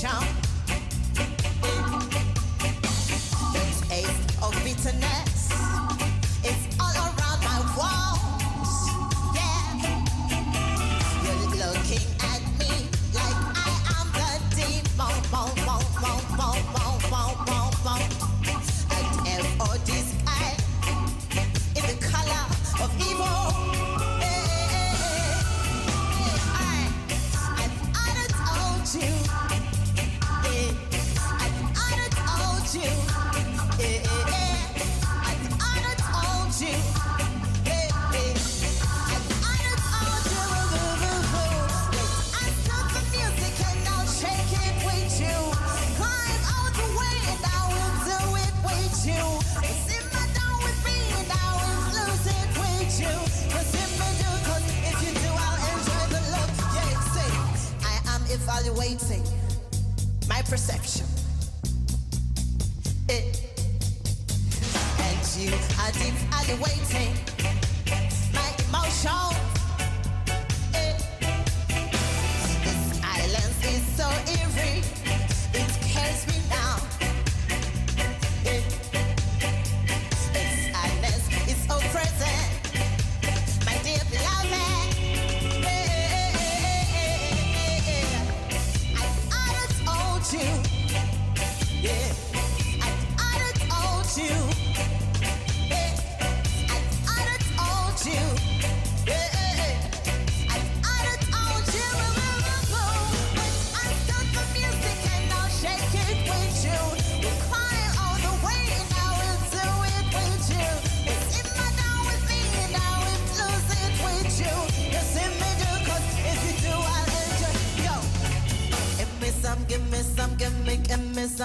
shout.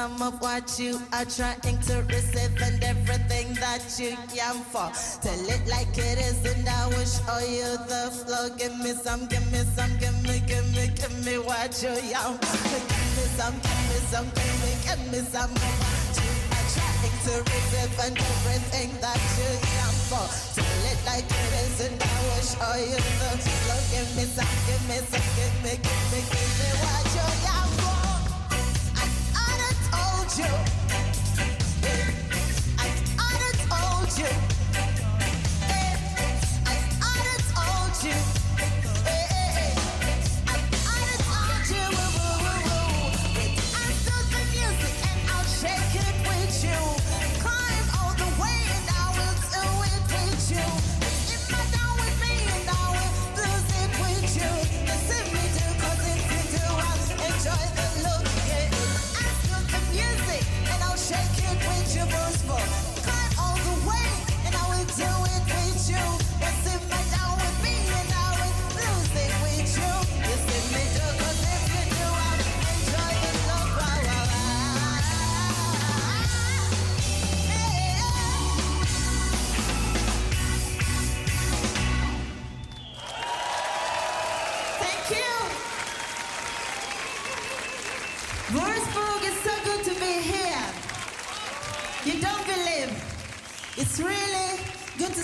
some of what you are trying to receive and everything that you yam for. Tell it like it is, and I wish all you the flow. Give me some, give me some, give me, give me, give me what you yam. Give me some, give me some, give me, give me some of what you are trying to receive and everything that you yam for. Tell it like it is, and I wish all you the flow. Give me some, give me some, give me, give me, give me what you you. I oughta told you.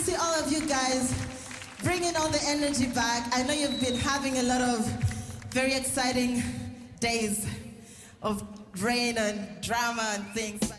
see all of you guys bringing all the energy back. I know you've been having a lot of very exciting days of rain and drama and things.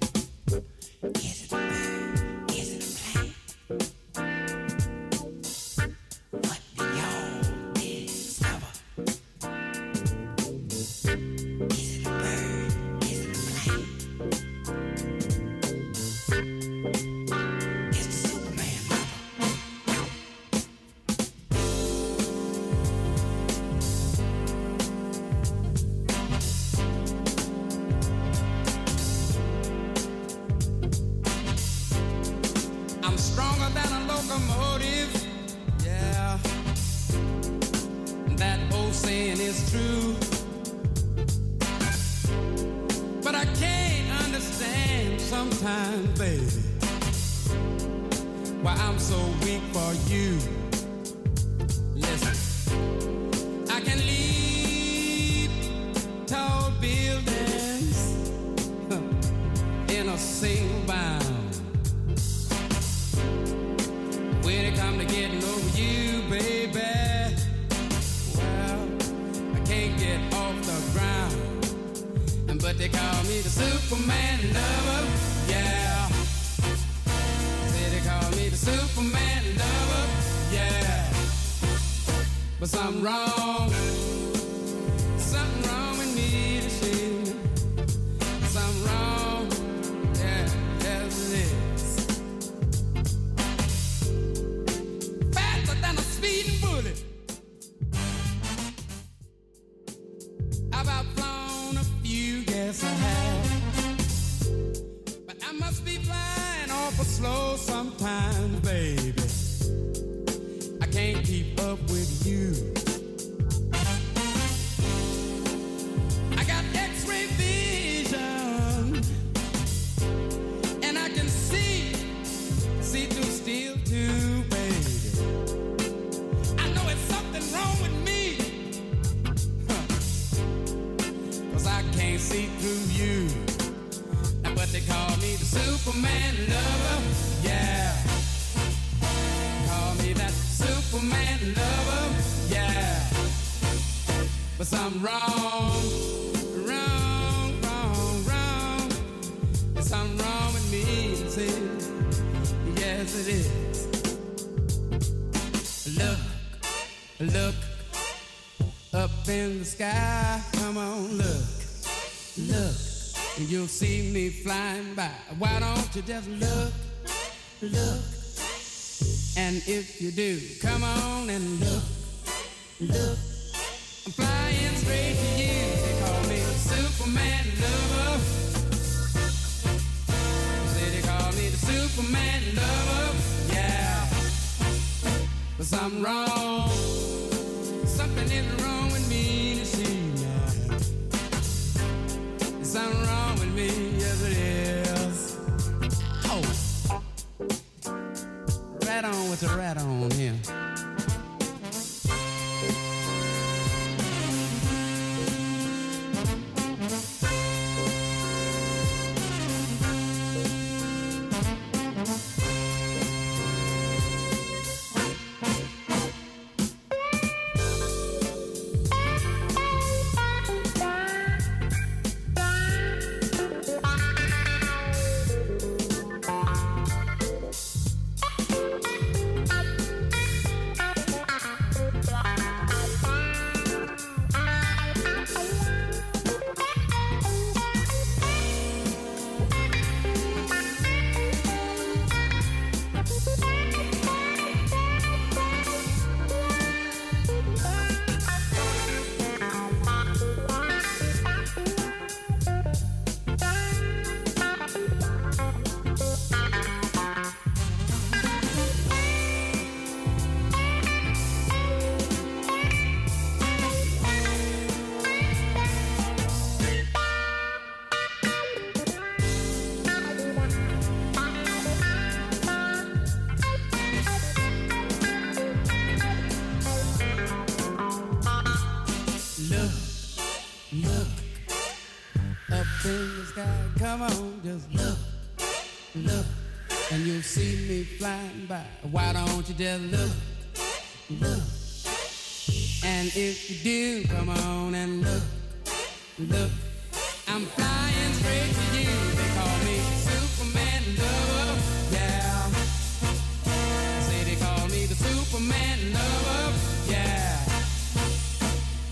to just look, look. And if you do, come on and look, look. hat on with the rat on him. Yeah.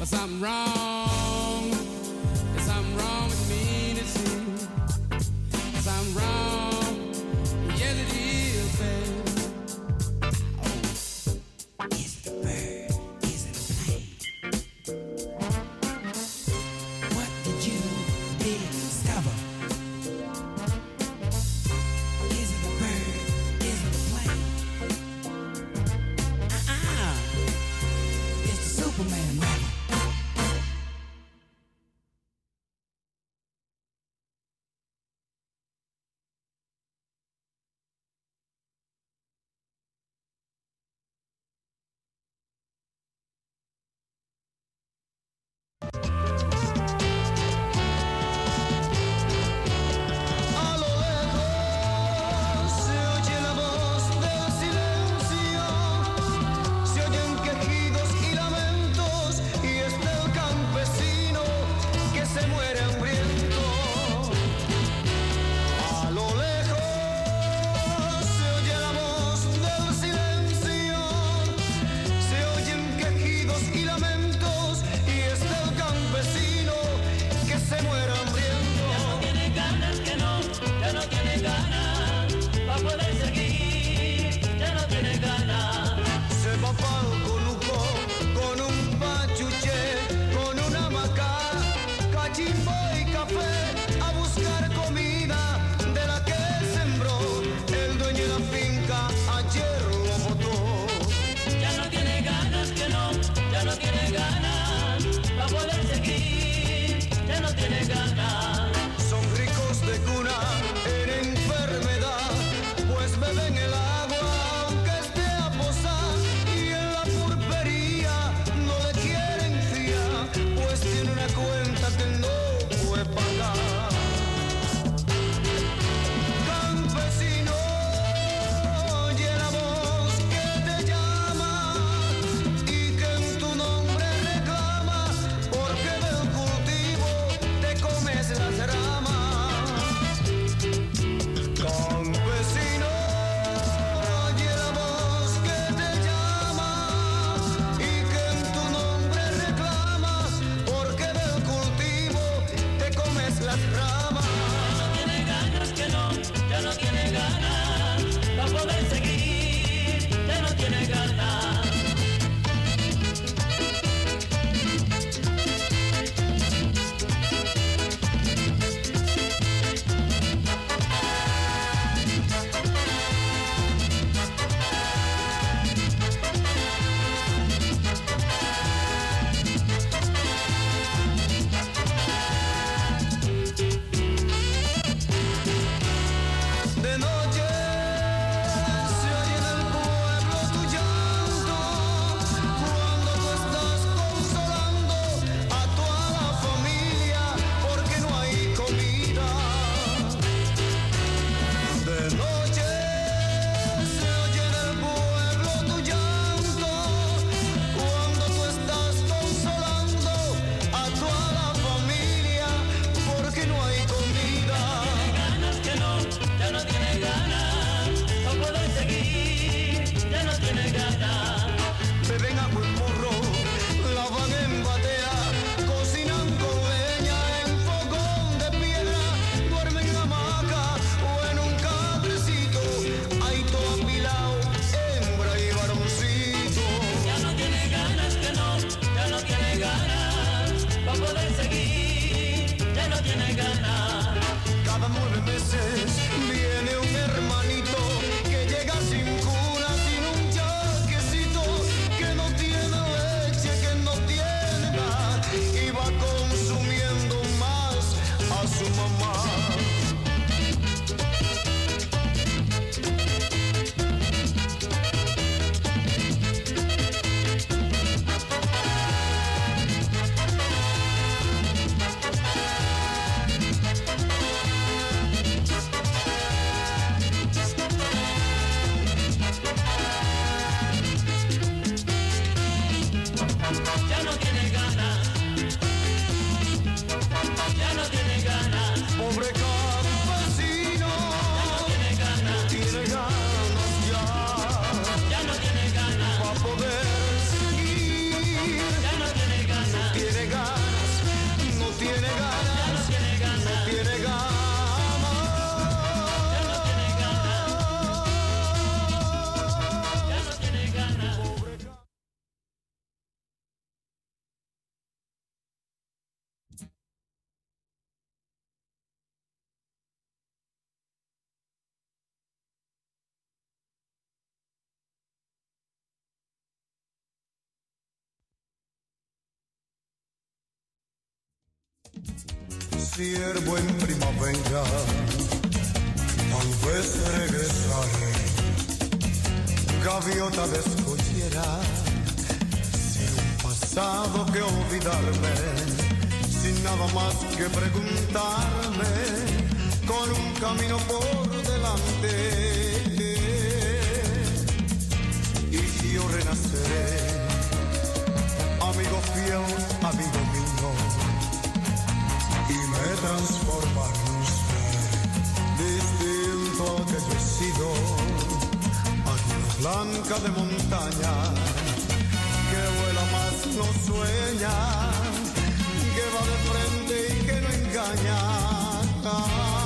but something wrong. siervo en primavera, tal vez regresaré, gaviota descollera, sin un pasado que olvidarme, sin nada más que preguntarme, con un camino por delante. Y yo renaceré, amigo fiel, amigo mío y me transforma en usted, distinto que yo he sido, águila blanca de montaña, que vuela más no sueña, que va de frente y que no engaña.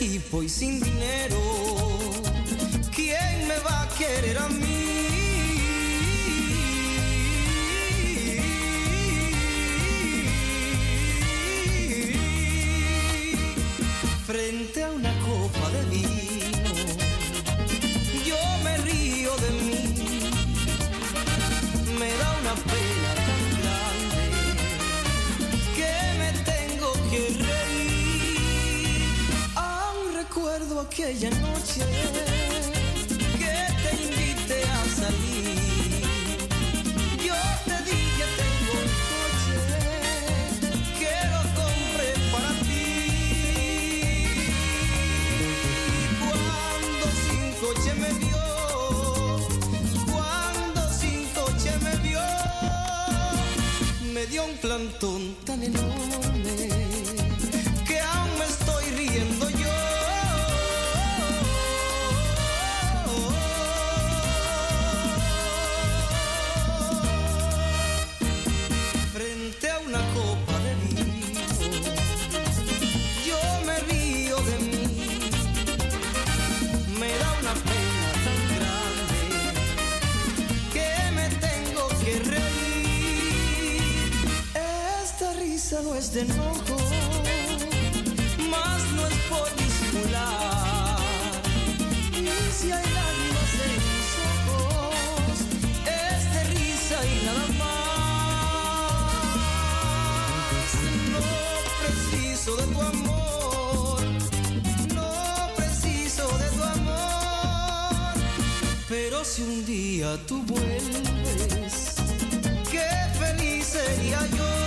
Y sin dinero, ¿quién me va a querer a mí? Aquella noche que te invité a salir. Yo te dije tengo un coche que lo compré para ti. Cuando sin coche me vio cuando sin coche me vio, me dio un plantón tan enorme enojo, más no es por disimular. Y si hay lágrimas en mis ojos, es de risa y nada más. No preciso de tu amor. No preciso de tu amor, pero si un día tú vuelves, qué feliz sería yo.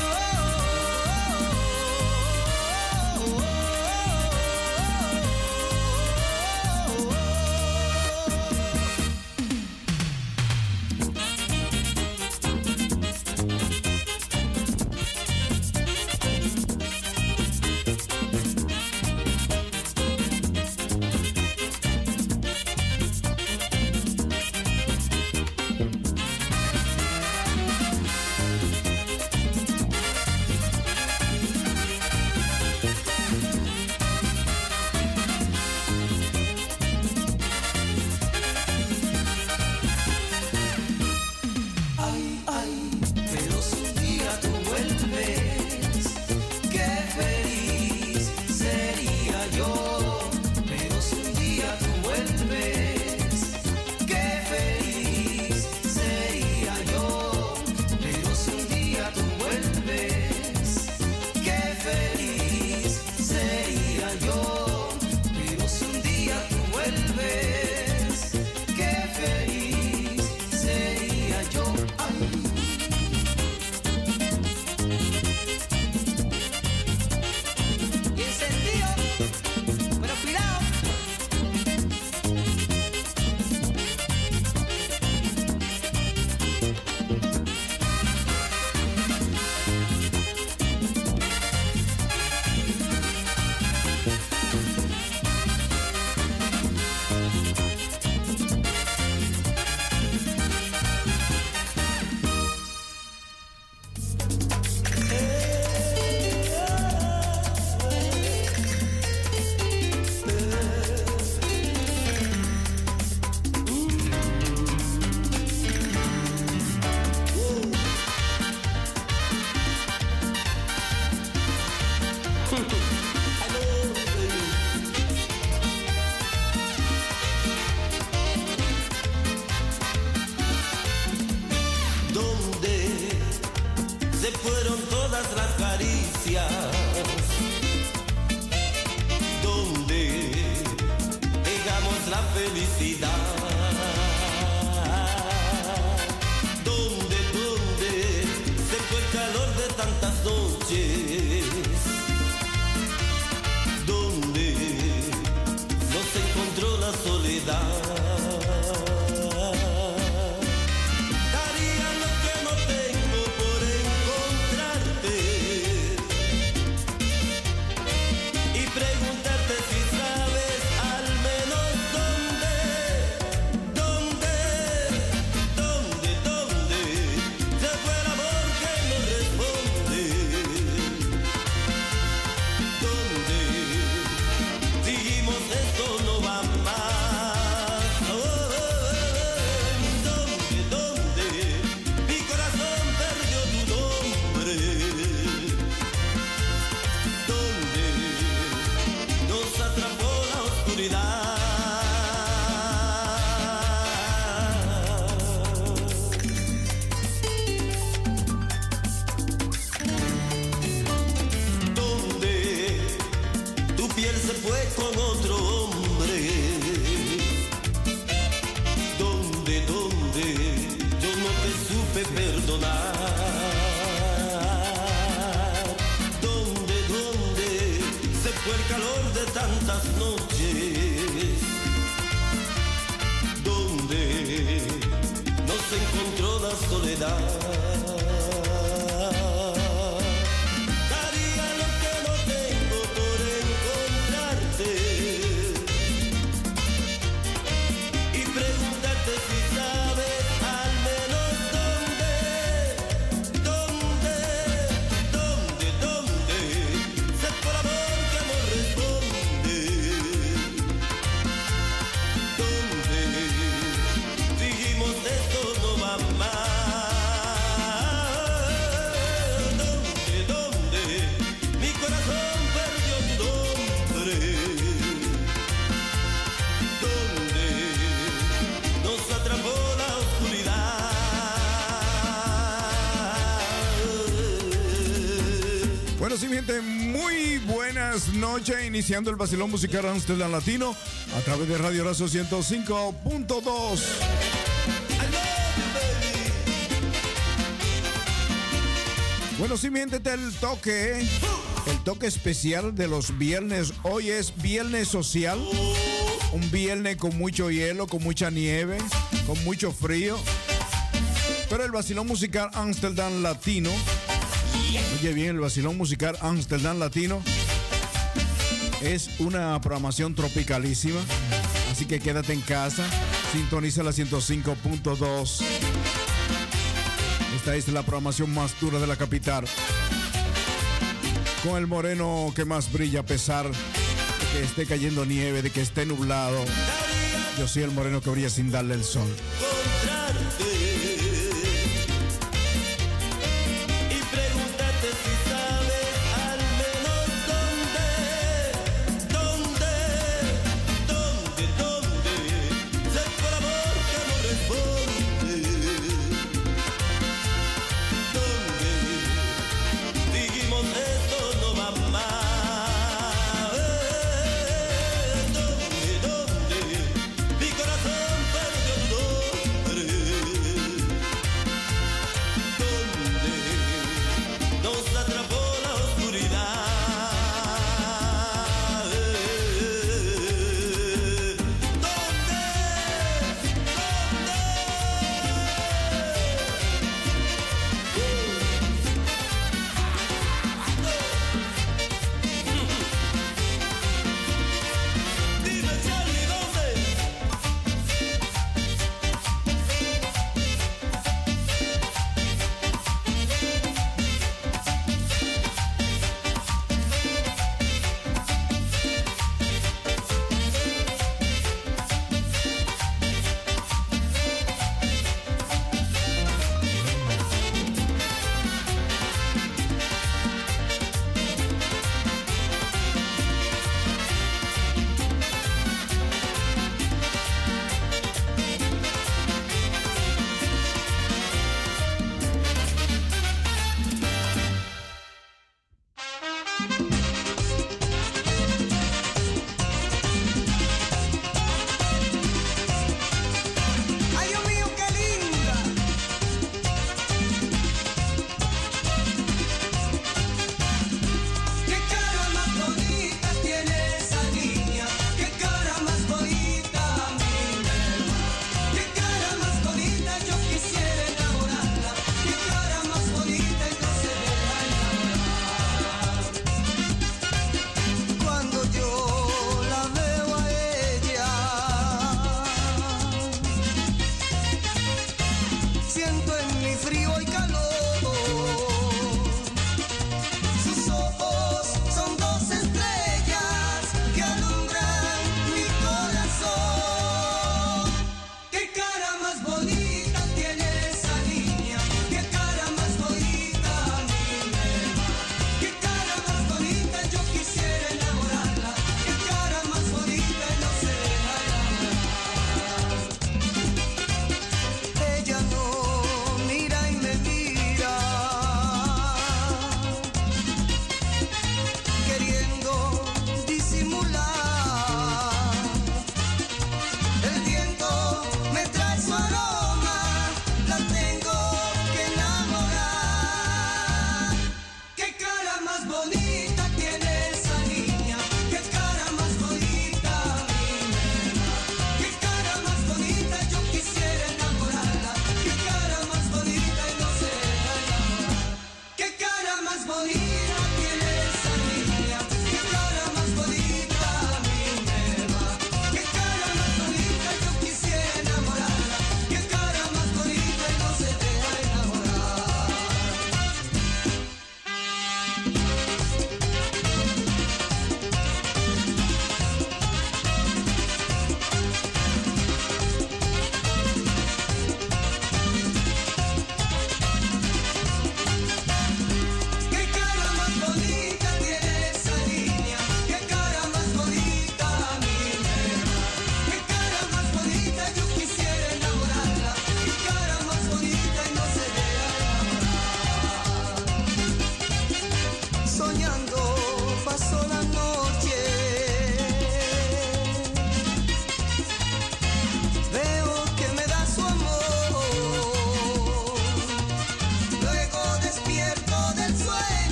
Iniciando el vacilón musical Amsterdam Latino a través de Radio Razo 105.2. Bueno, sí, mi gente, este es el toque, el toque especial de los viernes. Hoy es viernes social, un viernes con mucho hielo, con mucha nieve, con mucho frío. Pero el vacilón musical Amsterdam Latino Oye bien, el vacilón musical Amsterdam Latino es una programación tropicalísima. Así que quédate en casa, sintoniza la 105.2. Esta es la programación más dura de la capital. Con el moreno que más brilla a pesar de que esté cayendo nieve, de que esté nublado. Yo soy el moreno que brilla sin darle el sol.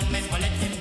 no me moleste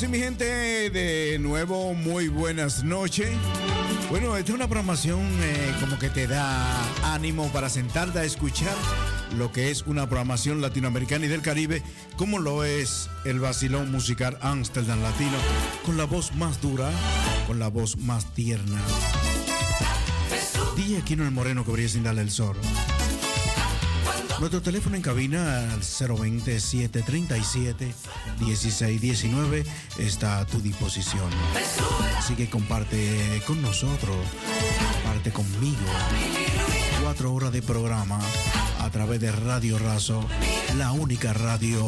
sí, mi gente, de nuevo, muy buenas noches. Bueno, esta es una programación eh, como que te da ánimo para sentarte a escuchar lo que es una programación latinoamericana y del Caribe, como lo es el vacilón musical Amsterdam Latino, con la voz más dura, con la voz más tierna. DJ Aquino el Moreno que brilla sin darle el sol. Nuestro teléfono en cabina al 020-737-1619 está a tu disposición. Así que comparte con nosotros, comparte conmigo. Cuatro horas de programa a través de Radio Razo, la única radio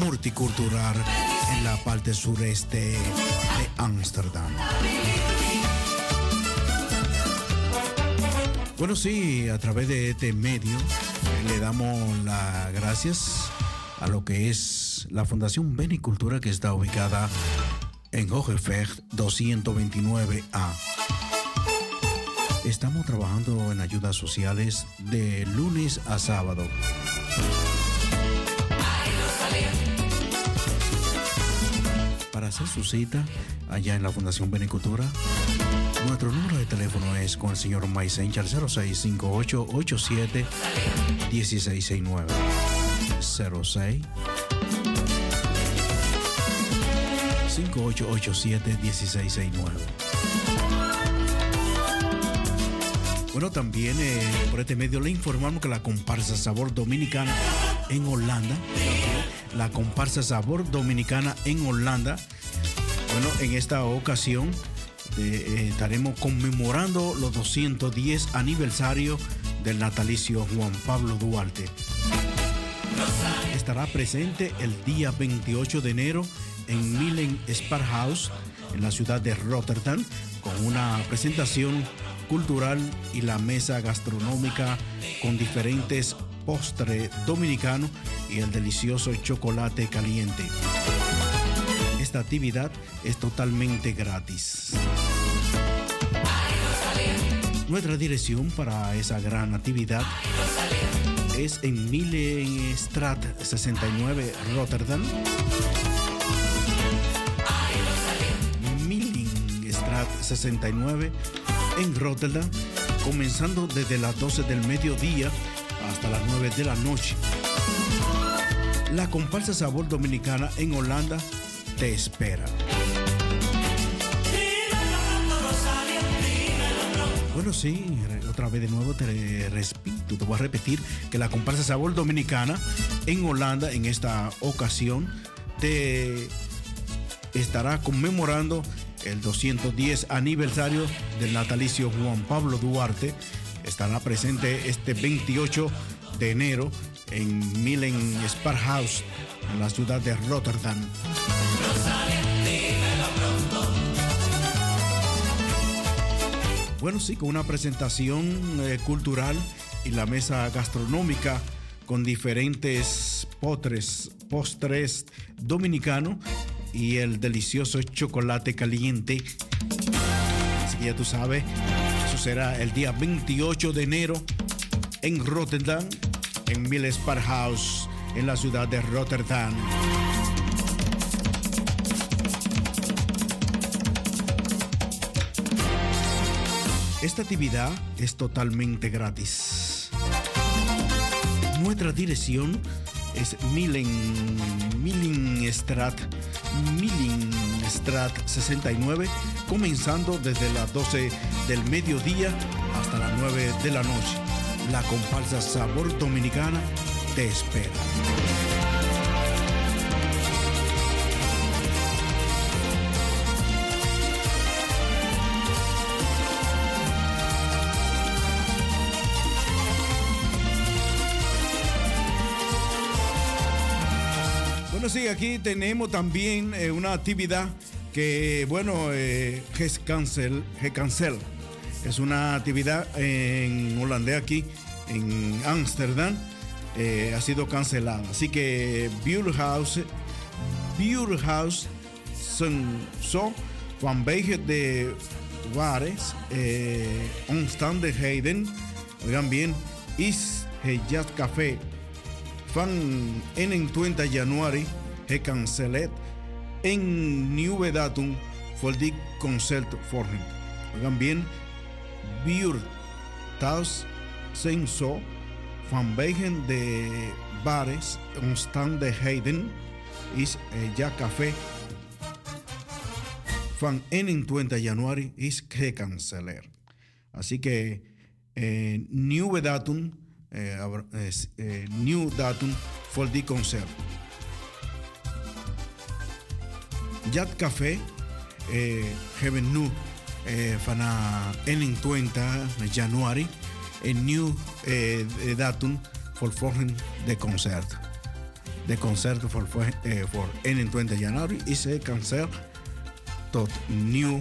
multicultural en la parte sureste de Ámsterdam. Bueno, sí, a través de este medio le damos las gracias a lo que es la Fundación Benicultura que está ubicada en Hogevecht 229A. Estamos trabajando en ayudas sociales de lunes a sábado. Para hacer su cita allá en la Fundación Benicultura, nuestro número de teléfono es con el señor Maisencha al 065887 1669. 06 5887 1669. Bueno, también eh, por este medio le informamos que la comparsa Sabor Dominicana en Holanda, la comparsa Sabor Dominicana en Holanda, bueno, en esta ocasión eh, estaremos conmemorando los 210 aniversario del natalicio Juan Pablo Duarte. Estará presente el día 28 de enero en Milen Spar House, en la ciudad de Rotterdam, con una presentación cultural y la mesa gastronómica con diferentes postres dominicanos y el delicioso chocolate caliente. Esta actividad es totalmente gratis. Nuestra dirección para esa gran actividad es en Milenstrat 69 Rotterdam. Milenstrat 69 en Rotterdam, comenzando desde las 12 del mediodía hasta las 9 de la noche. La comparsa Sabor Dominicana en Holanda te espera. Bueno, sí, otra vez de nuevo te repito, te voy a repetir que la comparsa Sabor Dominicana en Holanda en esta ocasión te estará conmemorando el 210 aniversario del natalicio Juan Pablo Duarte. Estará presente este 28 de enero en Milen Spar House, en la ciudad de Rotterdam. Bueno, sí, con una presentación eh, cultural y la mesa gastronómica con diferentes potres, postres dominicanos y el delicioso chocolate caliente. Así que ya tú sabes, eso será el día 28 de enero en Rotterdam, en Millespar House, en la ciudad de Rotterdam. Esta actividad es totalmente gratis. Nuestra dirección es Milen, Milenstrat, Milenstrat 69, comenzando desde las 12 del mediodía hasta las 9 de la noche. La comparsa Sabor Dominicana te espera. Bueno, sí, aquí tenemos también eh, una actividad que, bueno, eh, Cancel, Cancel. Es una actividad en holandés aquí, en Ámsterdam. eh, ha sido cancelada. Así que Buurhouse, Buurhouse son, son vanwege de Wares, eh, omstandigheden, oigan bien, is het jazzcafé van 21 januari gecanceleerd en nieuwe datum voor die concert volgen. Oigan bien, Biur thuis zijn zo vanwege de bares omstandigheden is ja café van 21 januari is gecanceleerd. Así que eh, nieuwe datum, eh, eh, datum voor die concert. Jat Café eh, hebben nu eh, van 21 januari een nieuw eh, datum voor volgende de concert. De concert voor, eh, voor 21 januari is gecanceld tot nieuw,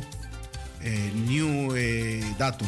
eh, nieuw eh, datum.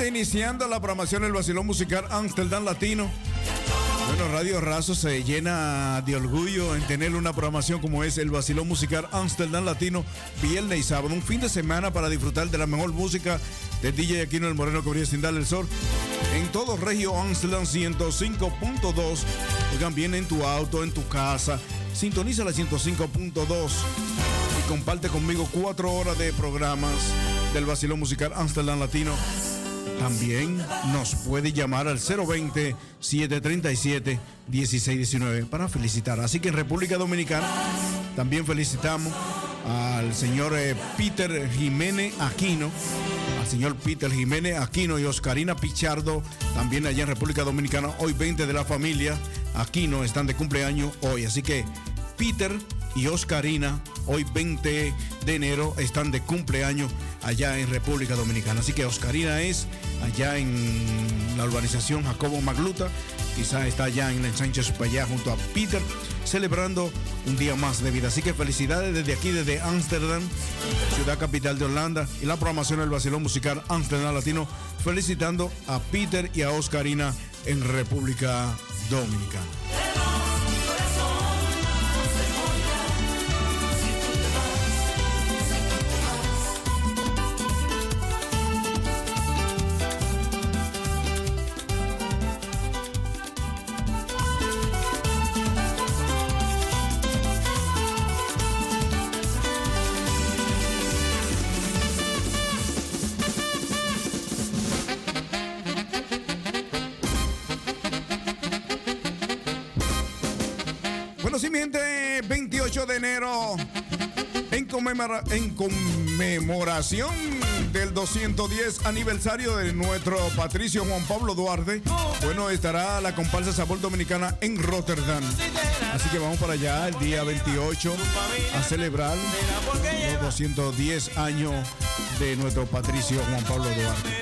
Iniciando la programación del Vacilón Musical Amsterdam Latino. Bueno, Radio Razo se llena de orgullo en tener una programación como es el Vacilón Musical Amsterdam Latino, viernes y sábado. Un fin de semana para disfrutar de la mejor música de DJ Aquino el Moreno que brilla sin el sol. En todo Regio Amsterdam 105.2. Oigan bien en tu auto, en tu casa. Sintoniza la 105.2 y comparte conmigo cuatro horas de programas del Vacilón Musical Amsterdam Latino. También nos puede llamar al 020-737-1619 para felicitar. Así que en República Dominicana también felicitamos al señor eh, Peter Jiménez Aquino, al señor Peter Jiménez Aquino y Oscarina Pichardo, también allá en República Dominicana, hoy 20 de la familia Aquino están de cumpleaños hoy. Así que Peter y Oscarina, hoy 20 de enero, están de cumpleaños allá en República Dominicana. Así que Oscarina es allá en la urbanización Jacobo Magluta, quizá está allá en el Sánchez Payá junto a Peter, celebrando un día más de vida. Así que felicidades desde aquí, desde Ámsterdam, ciudad capital de Holanda, y la programación del Vacilón Musical Ámsterdam Latino, felicitando a Peter y a Oscarina en República Dominicana. Del 210 aniversario de nuestro Patricio Juan Pablo Duarte, bueno, estará la comparsa Sabor Dominicana en Rotterdam. Así que vamos para allá el día 28 a celebrar los 210 años de nuestro Patricio Juan Pablo Duarte.